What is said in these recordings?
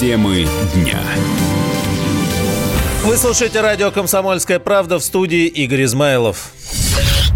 Темы дня. Вы слушаете радио «Комсомольская правда» в студии Игорь Измайлов.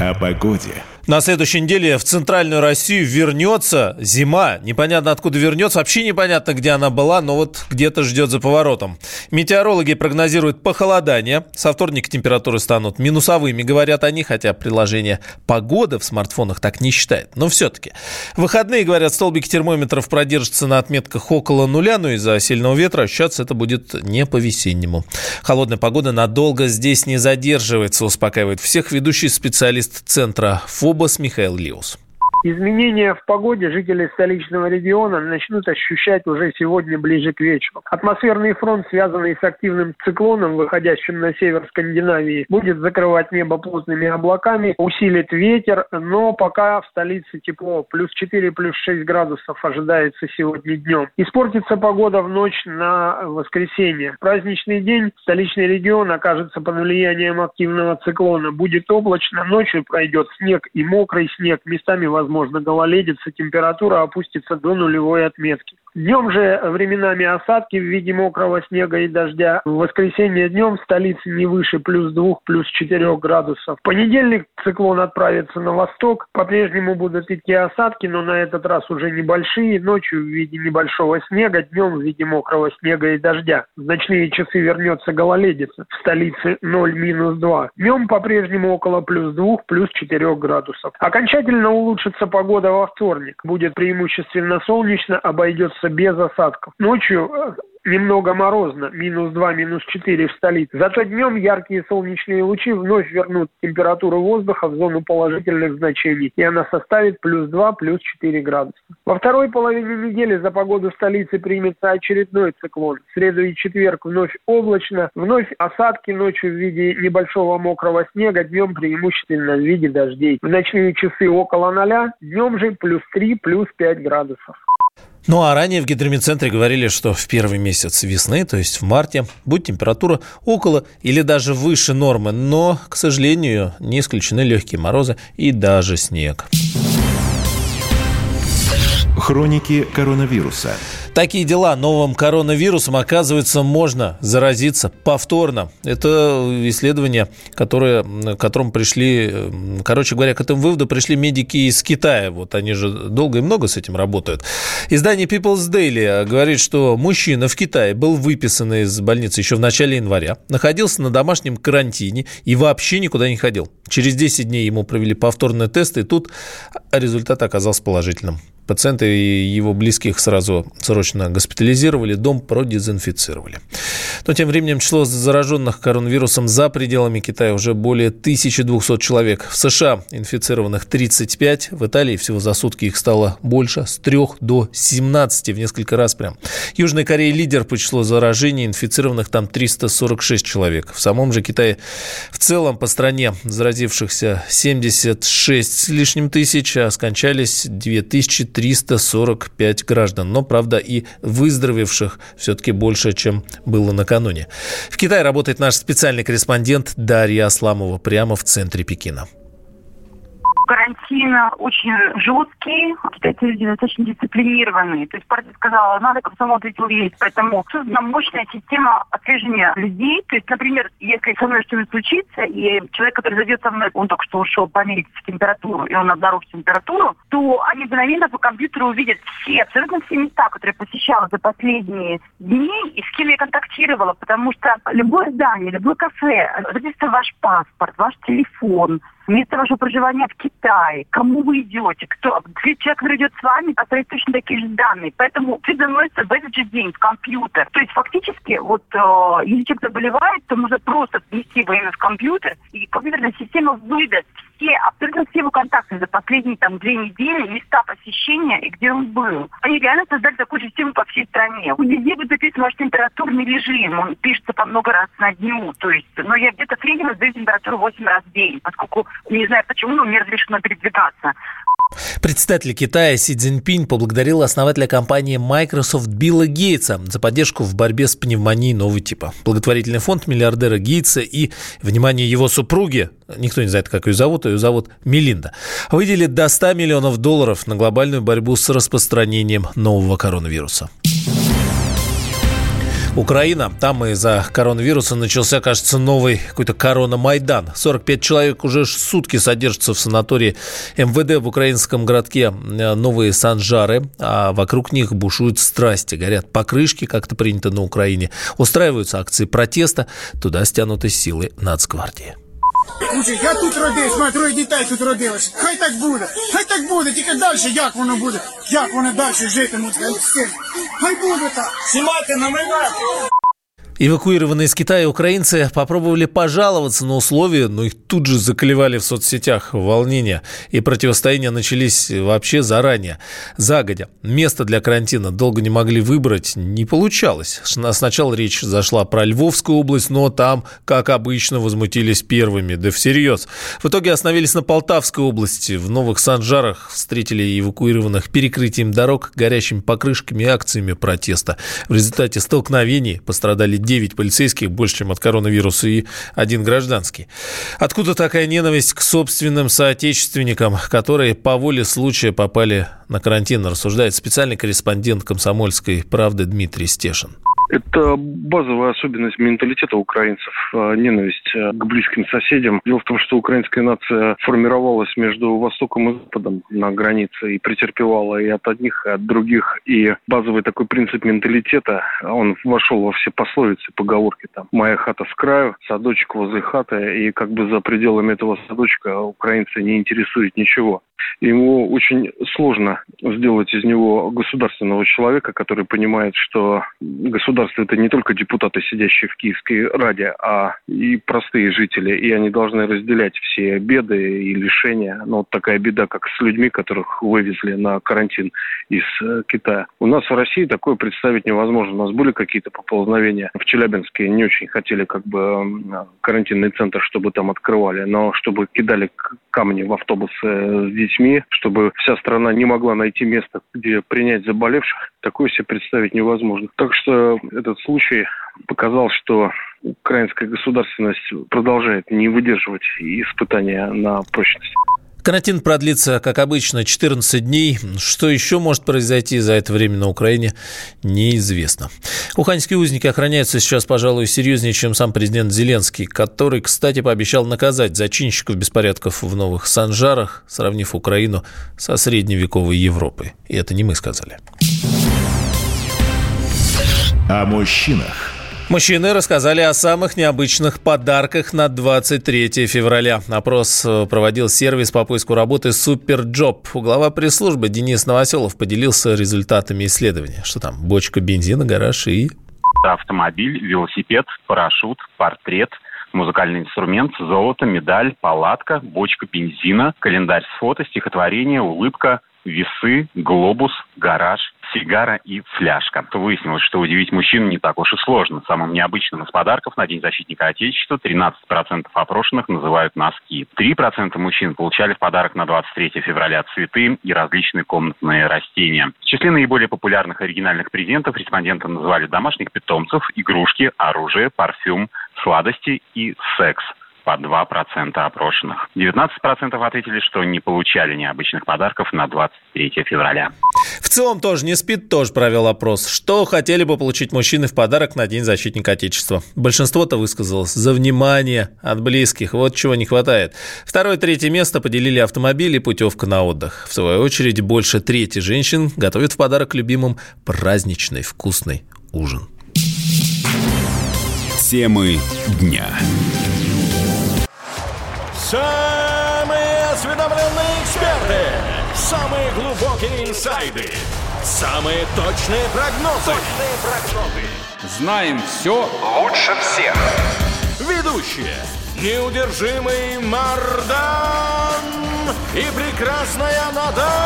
О погоде. На следующей неделе в центральную Россию вернется зима. Непонятно, откуда вернется. Вообще непонятно, где она была, но вот где-то ждет за поворотом. Метеорологи прогнозируют похолодание. Со вторника температуры станут минусовыми, говорят они, хотя приложение «Погода» в смартфонах так не считает. Но все-таки. Выходные, говорят, столбики термометров продержатся на отметках около нуля, но из-за сильного ветра ощущаться это будет не по-весеннему. Холодная погода надолго здесь не задерживается, успокаивает всех ведущий специалист центра ФОБ Кубас Михаил Лиус. Изменения в погоде жители столичного региона начнут ощущать уже сегодня ближе к вечеру. Атмосферный фронт, связанный с активным циклоном, выходящим на север Скандинавии, будет закрывать небо плотными облаками, усилит ветер, но пока в столице тепло. Плюс 4, плюс 6 градусов ожидается сегодня днем. Испортится погода в ночь на воскресенье. В праздничный день столичный регион окажется под влиянием активного циклона. Будет облачно, ночью пройдет снег и мокрый снег, местами возможно возможно гололедица, температура опустится до нулевой отметки. Днем же временами осадки в виде мокрого снега и дождя. В воскресенье днем в столице не выше плюс 2, плюс 4 градусов. В понедельник циклон отправится на восток. По-прежнему будут идти осадки, но на этот раз уже небольшие. Ночью в виде небольшого снега, днем в виде мокрого снега и дождя. В ночные часы вернется гололедица. В столице 0 минус 2. Днем по-прежнему около плюс 2, плюс 4 градусов. Окончательно улучшится погода во вторник. Будет преимущественно солнечно, обойдется без осадков. Ночью э, немного морозно, минус 2, минус 4 в столице. Зато днем яркие солнечные лучи вновь вернут температуру воздуха в зону положительных значений, и она составит плюс 2, плюс 4 градуса. Во второй половине недели за погоду столицы примется очередной циклон. В среду и четверг вновь облачно, вновь осадки ночью в виде небольшого мокрого снега, днем преимущественно в виде дождей. В ночные часы около ноля, днем же плюс 3, плюс 5 градусов. Ну а ранее в гидромедцентре говорили, что в первый месяц весны, то есть в марте, будет температура около или даже выше нормы, но, к сожалению, не исключены легкие морозы и даже снег. Хроники коронавируса. Такие дела. Новым коронавирусом, оказывается, можно заразиться повторно. Это исследование, которое, к которому пришли, короче говоря, к этому выводу пришли медики из Китая. Вот они же долго и много с этим работают. Издание People's Daily говорит, что мужчина в Китае был выписан из больницы еще в начале января, находился на домашнем карантине и вообще никуда не ходил. Через 10 дней ему провели повторный тест, и тут результат оказался положительным. Пациенты и его близких сразу срочно госпитализировали, дом продезинфицировали. Но тем временем число зараженных коронавирусом за пределами Китая уже более 1200 человек. В США инфицированных 35, в Италии всего за сутки их стало больше, с 3 до 17 в несколько раз прям. Южная Корея лидер по числу заражений, инфицированных там 346 человек. В самом же Китае в целом по стране заразившихся 76 с лишним тысяч, а скончались 2000 345 граждан. Но, правда, и выздоровевших все-таки больше, чем было накануне. В Китае работает наш специальный корреспондент Дарья Асламова прямо в центре Пекина карантин очень жесткий, китайцы люди достаточно дисциплинированные. То есть партия сказала, надо комсомол ответил есть. Поэтому создана мощная система отслеживания людей. То есть, например, если со мной что-нибудь случится, и человек, который зайдет со мной, он только что ушел померить температуру, и он обнаружит температуру, то они мгновенно по компьютеру увидят все, абсолютно все места, которые я посещала за последние дни, и с кем я контактировала, потому что любое здание, любое кафе, задействует ваш паспорт, ваш телефон, место вашего проживания в Китае, кому вы идете, кто, человек, который идет с вами, оставит точно такие же данные. Поэтому все заносится в этот же день в компьютер. То есть фактически, вот э, если человек заболевает, то можно просто внести его в компьютер, и компьютерная система выдаст все, абсолютно все его контакты за последние там две недели, места посещения и где он был. Они реально создали такую систему по всей стране. Везде будет записан ваш температурный режим, он пишется по много раз на дню, то есть, но я где-то в среднем сдаю температуру 8 раз в день, поскольку не знаю почему, но мне разрешено передвигаться. Председатель Китая Си Цзиньпинь поблагодарил основателя компании Microsoft Билла Гейтса за поддержку в борьбе с пневмонией нового типа. Благотворительный фонд миллиардера Гейтса и, внимание, его супруги, никто не знает, как ее зовут, ее зовут Мелинда, выделит до 100 миллионов долларов на глобальную борьбу с распространением нового коронавируса. Украина. Там из-за коронавируса начался, кажется, новый какой-то корона-майдан. 45 человек уже сутки содержатся в санатории МВД в украинском городке э, Новые Санжары, а вокруг них бушуют страсти, горят покрышки, как это принято на Украине, устраиваются акции протеста, туда стянуты силы нацгвардии. Слушай, я тут родився, маю троє дітей тут родилось. Хай так буде, хай так буде, тільки далі як воно буде, як вони далі житимуть. Хай буде так. Знімайте на мене. Эвакуированные из Китая украинцы попробовали пожаловаться на условия, но их тут же заколевали в соцсетях волнения. И противостояния начались вообще заранее, загодя. Место для карантина долго не могли выбрать, не получалось. Сначала речь зашла про Львовскую область, но там, как обычно, возмутились первыми, да всерьез. В итоге остановились на Полтавской области. В Новых Санжарах встретили эвакуированных перекрытием дорог, горящими покрышками и акциями протеста. В результате столкновений пострадали 9 полицейских, больше, чем от коронавируса, и один гражданский. Откуда такая ненависть к собственным соотечественникам, которые по воле случая попали на карантин, рассуждает специальный корреспондент «Комсомольской правды» Дмитрий Стешин. Это базовая особенность менталитета украинцев, а, ненависть а, к близким соседям. Дело в том, что украинская нация формировалась между Востоком и Западом на границе и претерпевала и от одних, и от других. И базовый такой принцип менталитета, он вошел во все пословицы, поговорки. Там «Моя хата с краю», «Садочек возле хаты». И как бы за пределами этого садочка украинцы не интересует ничего. Ему очень сложно сделать из него государственного человека, который понимает, что государство это не только депутаты, сидящие в Киевской Раде, а и простые жители. И они должны разделять все беды и лишения. Но вот такая беда, как с людьми, которых вывезли на карантин из э, Китая. У нас в России такое представить невозможно. У нас были какие-то поползновения. В Челябинске не очень хотели как бы карантинный центр, чтобы там открывали. Но чтобы кидали камни в автобусы с детьми, детьми, чтобы вся страна не могла найти место, где принять заболевших, такое себе представить невозможно. Так что этот случай показал, что украинская государственность продолжает не выдерживать испытания на прочность. Карантин продлится, как обычно, 14 дней. Что еще может произойти за это время на Украине, неизвестно. Уханьские узники охраняются сейчас, пожалуй, серьезнее, чем сам президент Зеленский, который, кстати, пообещал наказать зачинщиков беспорядков в Новых Санжарах, сравнив Украину со средневековой Европой. И это не мы сказали. О мужчинах. Мужчины рассказали о самых необычных подарках на 23 февраля. Опрос э, проводил сервис по поиску работы SuperJob. Глава пресс-службы Денис Новоселов поделился результатами исследования. Что там, бочка бензина, гараж и... Автомобиль, велосипед, парашют, портрет, музыкальный инструмент, золото, медаль, палатка, бочка бензина, календарь с фото, стихотворение, улыбка, весы, глобус, гараж, сигара и фляжка. Выяснилось, что удивить мужчин не так уж и сложно. Самым необычным из подарков на День защитника Отечества 13% опрошенных называют носки. 3% мужчин получали в подарок на 23 февраля цветы и различные комнатные растения. В числе наиболее популярных оригинальных презентов респонденты называли домашних питомцев, игрушки, оружие, парфюм, сладости и секс по 2% опрошенных. 19% ответили, что не получали необычных подарков на 23 февраля. В целом тоже не спит, тоже провел опрос. Что хотели бы получить мужчины в подарок на День защитника Отечества? Большинство-то высказалось за внимание от близких. Вот чего не хватает. Второе, третье место поделили автомобиль и путевка на отдых. В свою очередь, больше трети женщин готовят в подарок любимым праздничный вкусный ужин. Темы дня. Самые осведомленные эксперты, самые глубокие инсайды, самые точные прогнозы. Точные прогнозы. Знаем все лучше всех. Ведущие. Неудержимый Мардан и прекрасная Надана